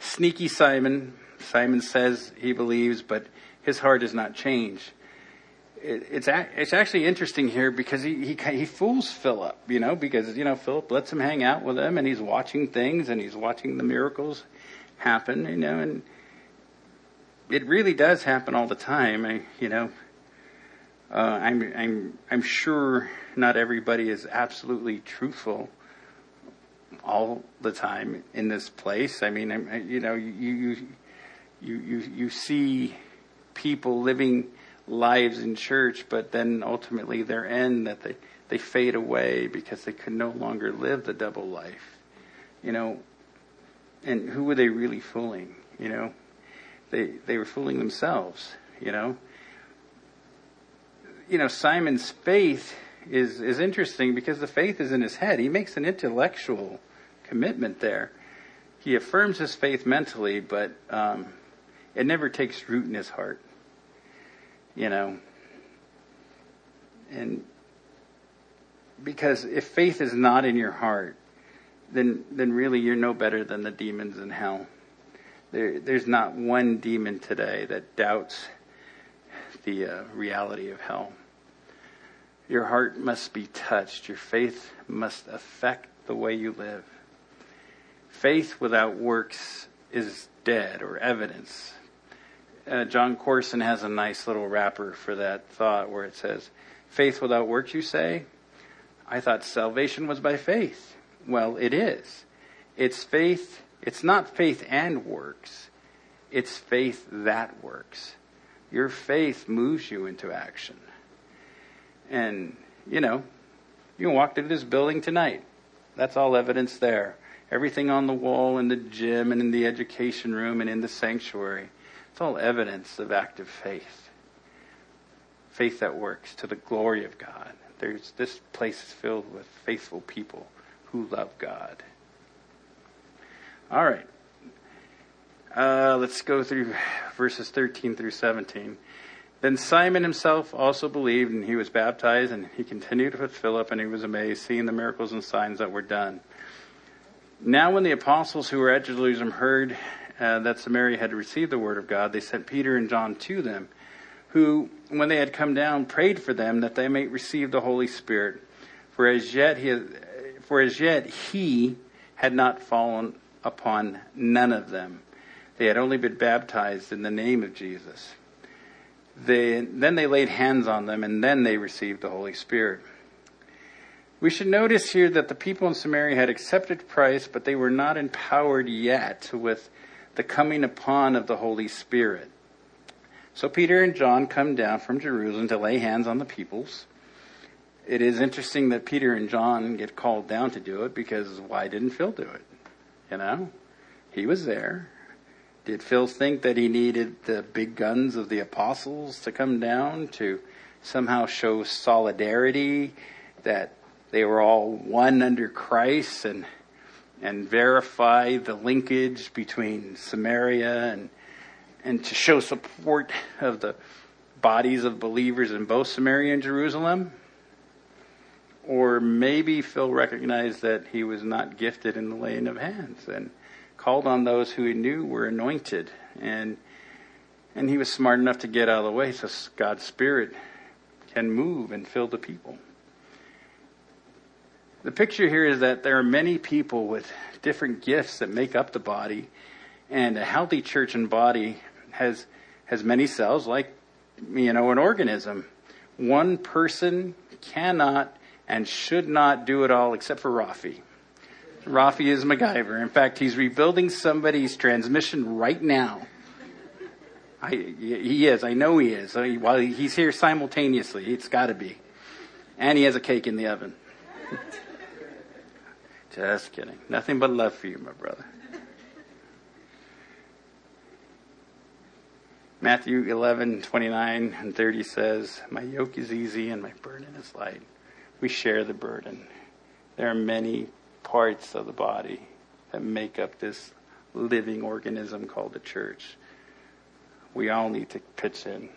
Sneaky Simon, Simon says he believes, but his heart does not change it's it's actually interesting here because he, he he fools Philip, you know, because you know Philip lets him hang out with him and he's watching things and he's watching the miracles happen, you know, and it really does happen all the time. I, you know, uh, I'm I'm I'm sure not everybody is absolutely truthful all the time in this place. I mean, I, you know, you you you you you see people living lives in church, but then ultimately their end that they, they fade away because they could no longer live the double life. You know, and who were they really fooling? You know, they they were fooling themselves. You know, you know Simon's faith is is interesting because the faith is in his head. He makes an intellectual commitment there. He affirms his faith mentally, but um, it never takes root in his heart you know. And because if faith is not in your heart, then then really you're no better than the demons in hell. There, there's not one demon today that doubts the uh, reality of hell. Your heart must be touched. Your faith must affect the way you live. Faith without works is dead or evidence uh, Jon Courson has a nice little wrapper for that thought where it says, Faith without works, you say? I thought salvation was by faith. Well, it is. It's faith, it's not faith and works, it's faith that works. Your faith moves you into action. And, you know, you can walk through this building tonight. That's all evidence there. Everything on the wall in the gym and in the education room and in the sanctuary it's all evidence of active faith. Faith that works to the glory of God. There's, this place is filled with faithful people who love God. All right. Uh, let's go through verses 13 through 17. Then Simon himself also believed, and he was baptized, and he continued with Philip, and he was amazed, seeing the miracles and signs that were done. Now, when the apostles who were at Jerusalem heard uh, that Samaria had received the word of God, they sent Peter and John to them, who, when they had come down, prayed for them that they might receive the Holy Spirit. For as yet he, for as yet he had not fallen upon none of them. They had only been baptized in the name of Jesus. They, then they laid hands on them, and then they received the Holy Spirit. We should notice here that the people in Samaria had accepted Christ, but they were not empowered yet with the coming upon of the Holy Spirit. So Peter and John come down from Jerusalem to lay hands on the peoples. It is interesting that Peter and John get called down to do it because why didn't Phil do it? You know, he was there. Did Phil think that he needed the big guns of the apostles to come down to somehow show solidarity that they were all one under Christ and and verify the linkage between Samaria and and to show support of the bodies of believers in both Samaria and Jerusalem. Or maybe Phil recognized that he was not gifted in the laying of hands and called on those who he knew were anointed and and he was smart enough to get out of the way so God's spirit can move and fill the people. The picture here is that there are many people with different gifts that make up the body, and a healthy church and body has has many cells, like you know an organism. One person cannot and should not do it all, except for Rafi. Rafi is MacGyver. In fact, he's rebuilding somebody's transmission right now. I, he is. I know he is. While he's here simultaneously, it's got to be. And he has a cake in the oven. Just kidding. Nothing but love for you, my brother. Matthew 11, 29 and 30 says, My yoke is easy and my burden is light. We share the burden. There are many parts of the body that make up this living organism called the church. We all need to pitch in.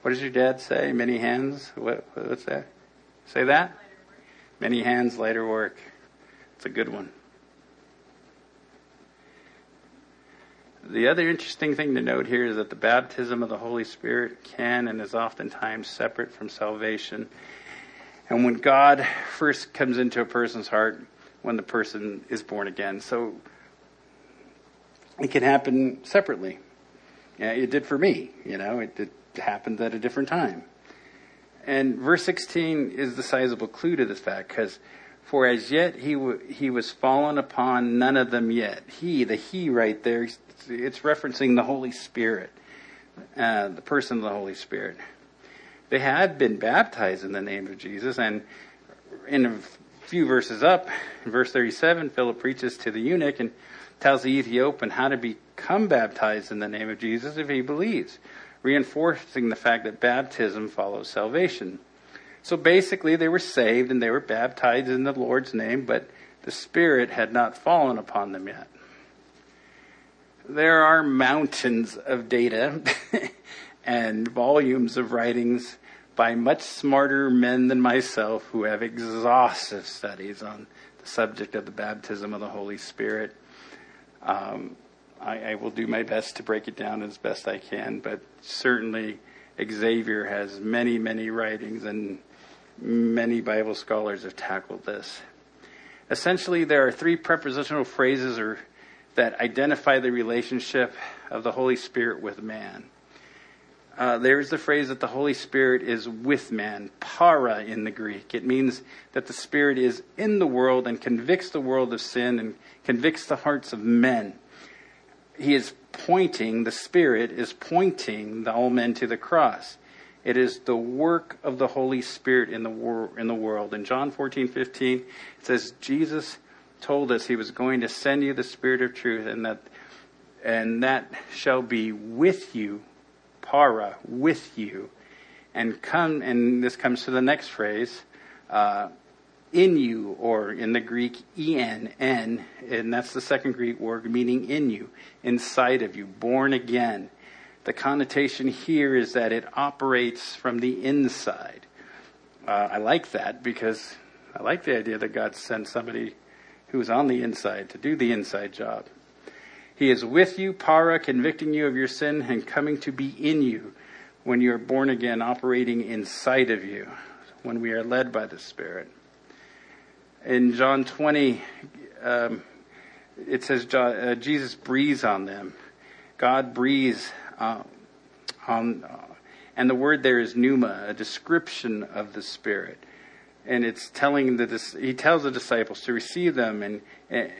What does your dad say? Many hands? What, what's that? Say that? Many hands, lighter work. It's a good one. The other interesting thing to note here is that the baptism of the Holy Spirit can and is oftentimes separate from salvation. And when God first comes into a person's heart, when the person is born again. So it can happen separately. Yeah, it did for me, you know, it, it happened at a different time. And verse 16 is the sizable clue to this fact because for as yet he, w- he was fallen upon none of them yet. He, the he right there, it's referencing the Holy Spirit, uh, the person of the Holy Spirit. They had been baptized in the name of Jesus, and in a few verses up, in verse 37, Philip preaches to the eunuch and tells the Ethiopian how to become baptized in the name of Jesus if he believes, reinforcing the fact that baptism follows salvation. So basically, they were saved and they were baptized in the Lord's name, but the Spirit had not fallen upon them yet. There are mountains of data and volumes of writings by much smarter men than myself who have exhaustive studies on the subject of the baptism of the Holy Spirit. Um, I, I, will do my best to break it down as best I can, but certainly Xavier has many, many writings and many Bible scholars have tackled this. Essentially, there are three prepositional phrases or, that identify the relationship of the Holy Spirit with man. Uh, there's the phrase that the Holy Spirit is with man, para in the Greek. It means that the Spirit is in the world and convicts the world of sin and convicts the hearts of men. He is pointing, the Spirit is pointing the all men to the cross. It is the work of the Holy Spirit in the, wor- in the world. In John 14, 15, it says, Jesus told us he was going to send you the Spirit of truth and that, and that shall be with you para, with you, and come, and this comes to the next phrase, uh, in you, or in the Greek, en, en, and that's the second Greek word meaning in you, inside of you, born again. The connotation here is that it operates from the inside. Uh, I like that because I like the idea that God sent somebody who's on the inside to do the inside job. He is with you, para, convicting you of your sin and coming to be in you when you are born again, operating inside of you, when we are led by the Spirit. In John 20, um, it says uh, Jesus breathes on them. God breathes uh, on, uh, and the word there is pneuma, a description of the Spirit. And it's telling the, he tells the disciples to receive them and, and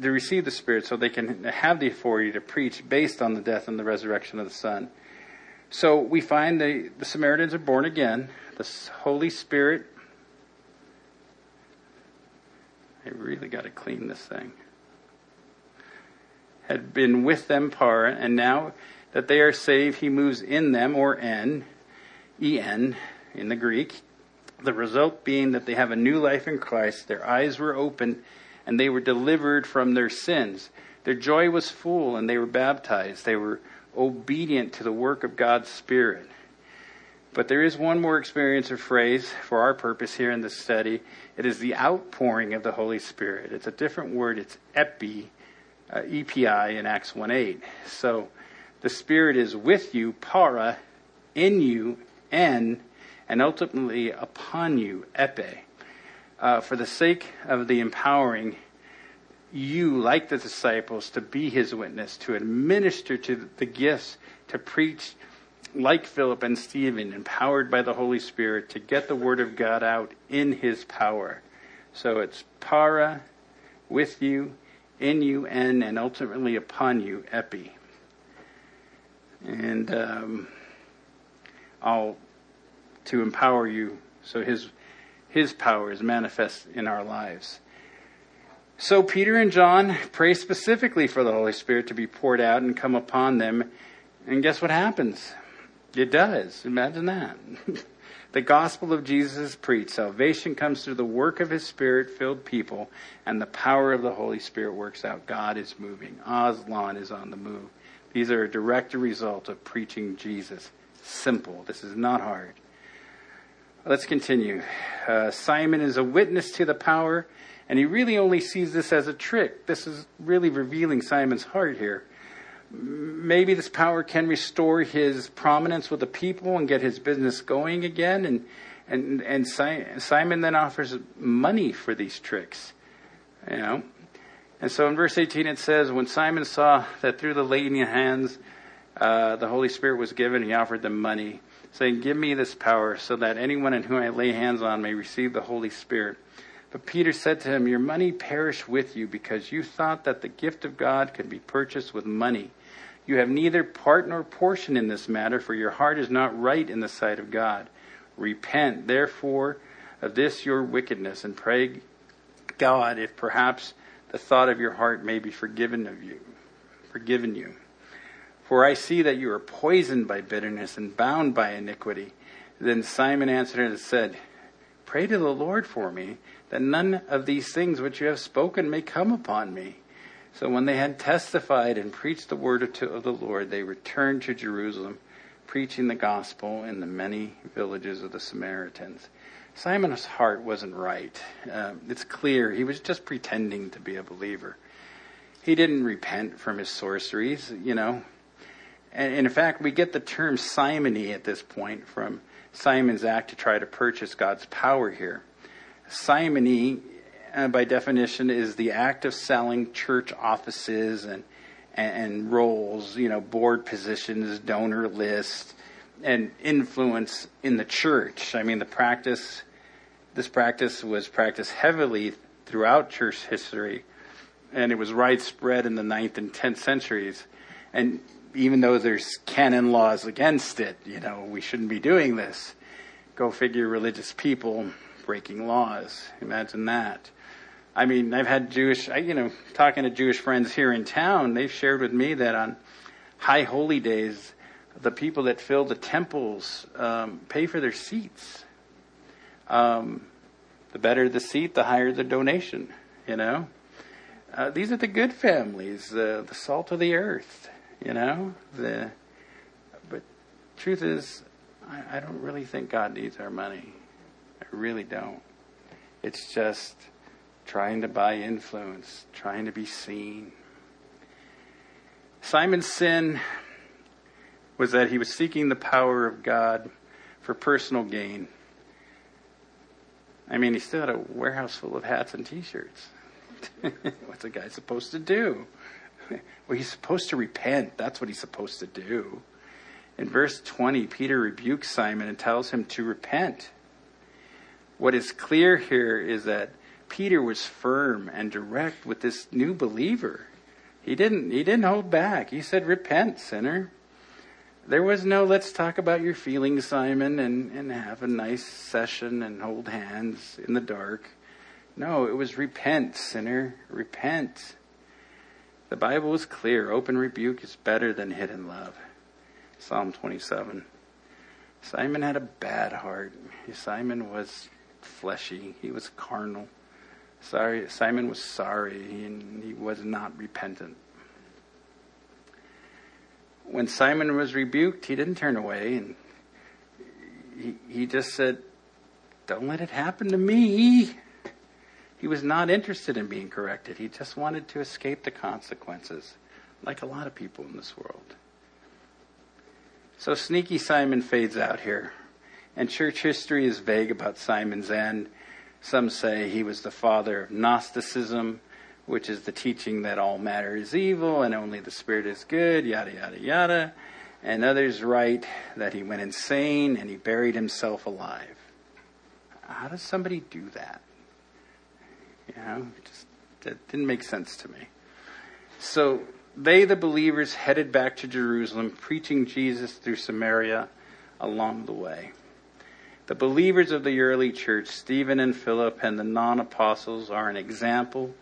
to receive the Spirit so they can have the authority to preach based on the death and the resurrection of the Son. So we find the, the Samaritans are born again. The Holy Spirit. I really got to clean this thing. Had been with them par, and now that they are saved, he moves in them, or en, en in the Greek. The result being that they have a new life in Christ. Their eyes were open and they were delivered from their sins. Their joy was full, and they were baptized. They were obedient to the work of God's Spirit. But there is one more experience or phrase for our purpose here in this study. It is the outpouring of the Holy Spirit. It's a different word. It's epi, uh, EPI in Acts 1.8. So the Spirit is with you, para, in you, en, and ultimately upon you, epi uh, for the sake of the empowering you, like the disciples, to be his witness, to administer to the gifts, to preach like Philip and Stephen, empowered by the Holy Spirit, to get the word of God out in his power. So it's para, with you, in you, and, and ultimately upon you, epi. And um, I'll to empower you so his his power is manifest in our lives. So Peter and John pray specifically for the Holy Spirit to be poured out and come upon them And guess what happens? It does. Imagine that. the gospel of Jesus is preached. Salvation comes through the work of his spirit filled people, and the power of the Holy Spirit works out. God is moving. Aslan is on the move. These are a direct result of preaching Jesus. Simple. This is not hard. Let's continue. Uh, Simon is a witness to the power, and he really only sees this as a trick. This is really revealing Simon's heart here. Maybe this power can restore his prominence with the people and get his business going again. And, and, and Simon then offers money for these tricks. You know, and so in verse 18 it says, When Simon saw that through the laying of hands uh, the Holy Spirit was given, he offered them money, saying, Give me this power, so that anyone in whom I lay hands on may receive the Holy Spirit. But Peter said to him, Your money perish with you, because you thought that the gift of God could be purchased with money. You have neither part nor portion in this matter, for your heart is not right in the sight of God. Repent, therefore, of this your wickedness, and pray God if perhaps the thought of your heart may be forgiven of you, forgiven you. For I see that you are poisoned by bitterness and bound by iniquity. Then Simon answered and said, Pray to the Lord for me, that none of these things which you have spoken may come upon me. So when they had testified and preached the word of the Lord, they returned to Jerusalem, preaching the gospel in the many villages of the Samaritans. Simon's heart wasn't right. Uh, it's clear he was just pretending to be a believer. He didn't repent from his sorceries, you know. And, in fact, we get the term simony at this point from Simon's act to try to purchase God's power here. Simony, uh, by definition, is the act of selling church offices and, and, and roles, you know, board positions, donor lists, and influence in the church. I mean, the practice, this practice was practiced heavily throughout church history, and it was widespread in the ninth and tenth centuries. And even though there's canon laws against it, you know, we shouldn't be doing this. Go figure, religious people breaking laws. Imagine that. I mean, I've had Jewish, you know, talking to Jewish friends here in town, they've shared with me that on high holy days, the people that fill the temples um, pay for their seats. Um, the better the seat, the higher the donation. You know, uh, these are the good families, uh, the salt of the earth. You know, the but truth is, I, I don't really think God needs our money. I really don't. It's just trying to buy influence, trying to be seen. Simon's sin was that he was seeking the power of God for personal gain. I mean, he still had a warehouse full of hats and t shirts. What's a guy supposed to do? Well, he's supposed to repent. That's what he's supposed to do. In verse 20, Peter rebukes Simon and tells him to repent. What is clear here is that Peter was firm and direct with this new believer. He didn't, he didn't hold back. He said, Repent, sinner. There was no let's talk about your feelings, Simon, and, and have a nice session and hold hands in the dark. No, it was repent, sinner. Repent. The Bible is clear. Open rebuke is better than hidden love. Psalm 27. Simon had a bad heart. Simon was fleshy. He was carnal. Sorry, Simon was sorry and he was not repentant when Simon was rebuked, he didn't turn away and he, he just said, Don't let it happen to me. He was not interested in being corrected. He just wanted to escape the consequences, like a lot of people in this world. So sneaky Simon fades out here. And church history is vague about Simon's end. Some say he was the father of Gnosticism which is the teaching that all matter is evil and only the spirit is good, yada, yada, yada. And others write that he went insane and he buried himself alive. How does somebody do that? You know, just that didn't make sense to me. So they, the believers, headed back to Jerusalem, preaching Jesus through Samaria along the way. The believers of the early church, Stephen and Philip and the non apostles, are an example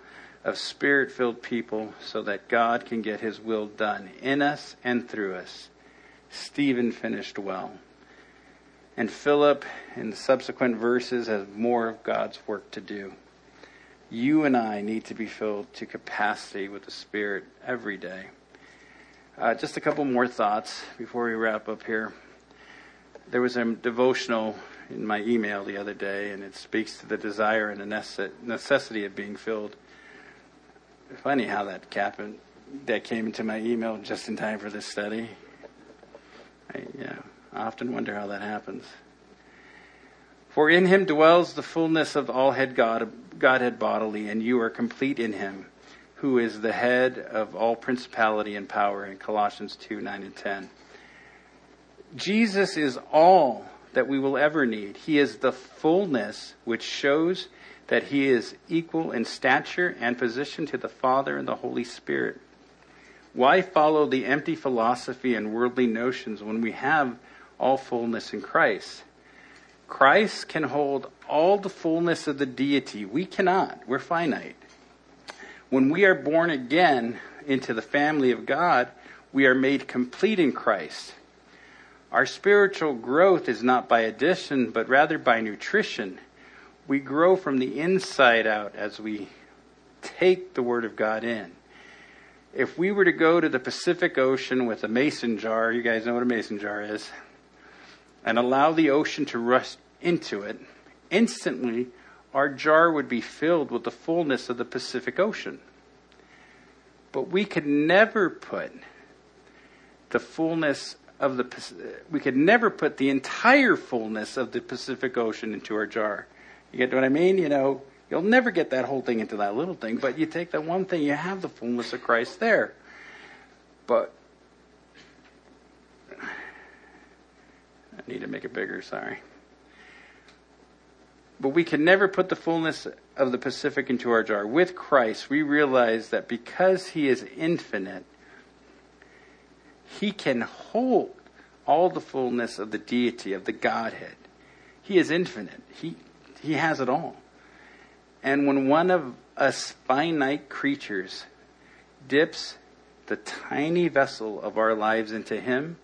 of spirit filled people so that God can get his will done in us and through us. Stephen finished well. And Philip, in the subsequent verses, has more of God's work to do. You and I need to be filled to capacity with the Spirit every day. Uh, just a couple more thoughts before we wrap up here. There was a devotional in my email the other day, and it speaks to the desire and the necessity of being filled. Funny how that happened. That came into my email just in time for this study. I, I often wonder how that happens. For in him dwells the fullness of all head God, Godhead bodily, and you are complete in him, who is the head of all principality and power in Colossians 2 9 and 10. Jesus is all that we will ever need. He is the fullness which shows that he is equal in stature and position to the Father and the Holy Spirit. Why follow the empty philosophy and worldly notions when we have all fullness in Christ? Christ can hold all the fullness of the deity. We cannot. We're finite. When we are born again into the family of God, we are made complete in Christ. Our spiritual growth is not by addition, but rather by nutrition. We grow from the inside out as we take the Word of God in. If we were to go to the Pacific Ocean with a mason jar, you guys know what a mason jar is, and allow the ocean to rush into it, instantly our jar would be filled with the fullness of the Pacific Ocean. But we could never put the fullness of the we could never put the entire fullness of the Pacific Ocean into our jar. You get what I mean? You know, you'll never get that whole thing into that little thing, but you take that one thing, you have the fullness of Christ there. But I need to make it bigger, sorry. But we can never put the fullness of the Pacific into our jar. With Christ, we realize that because He is infinite, he can hold all the fullness of the deity, of the Godhead. He is infinite. He, he has it all. And when one of us finite creatures dips the tiny vessel of our lives into Him,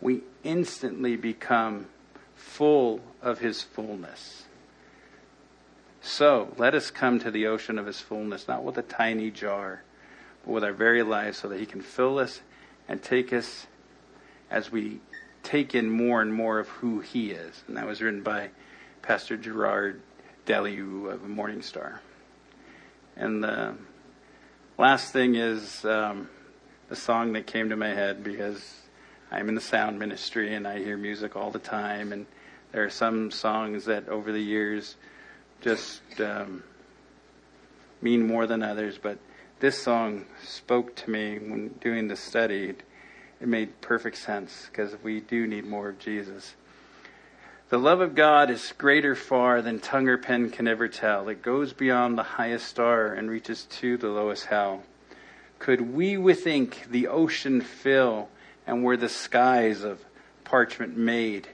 we instantly become full of His fullness. So let us come to the ocean of His fullness, not with a tiny jar, but with our very lives, so that He can fill us and take us as we take in more and more of who He is. And that was written by Pastor Gerard Deliu of Morning Star. And the last thing is um, the song that came to my head because I'm in the sound ministry and I hear music all the time. And there are some songs that over the years just um, mean more than others. But this song spoke to me when doing the study. It made perfect sense because we do need more of Jesus. The love of God is greater far than tongue or pen can ever tell. It goes beyond the highest star and reaches to the lowest hell. Could we with ink the ocean fill, and were the skies of parchment made,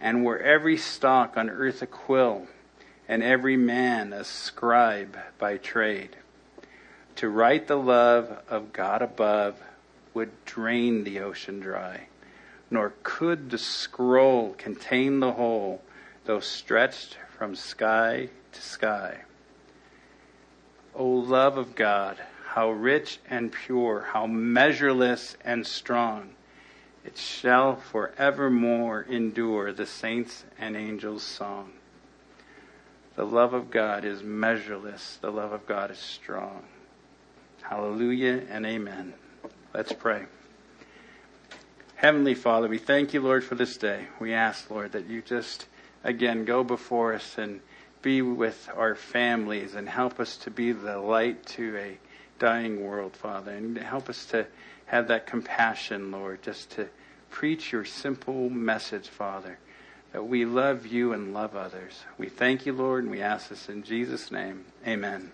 and were every stalk on earth a quill, and every man a scribe by trade? To write the love of God above would drain the ocean dry, nor could the scroll contain the whole, though stretched from sky to sky. O love of God, how rich and pure, how measureless and strong, it shall forevermore endure the saints' and angels' song. The love of God is measureless, the love of God is strong. Hallelujah and amen. Let's pray. Heavenly Father, we thank you, Lord, for this day. We ask, Lord, that you just, again, go before us and be with our families and help us to be the light to a dying world, Father, and help us to have that compassion, Lord, just to preach your simple message, Father, that we love you and love others. We thank you, Lord, and we ask this in Jesus' name. Amen.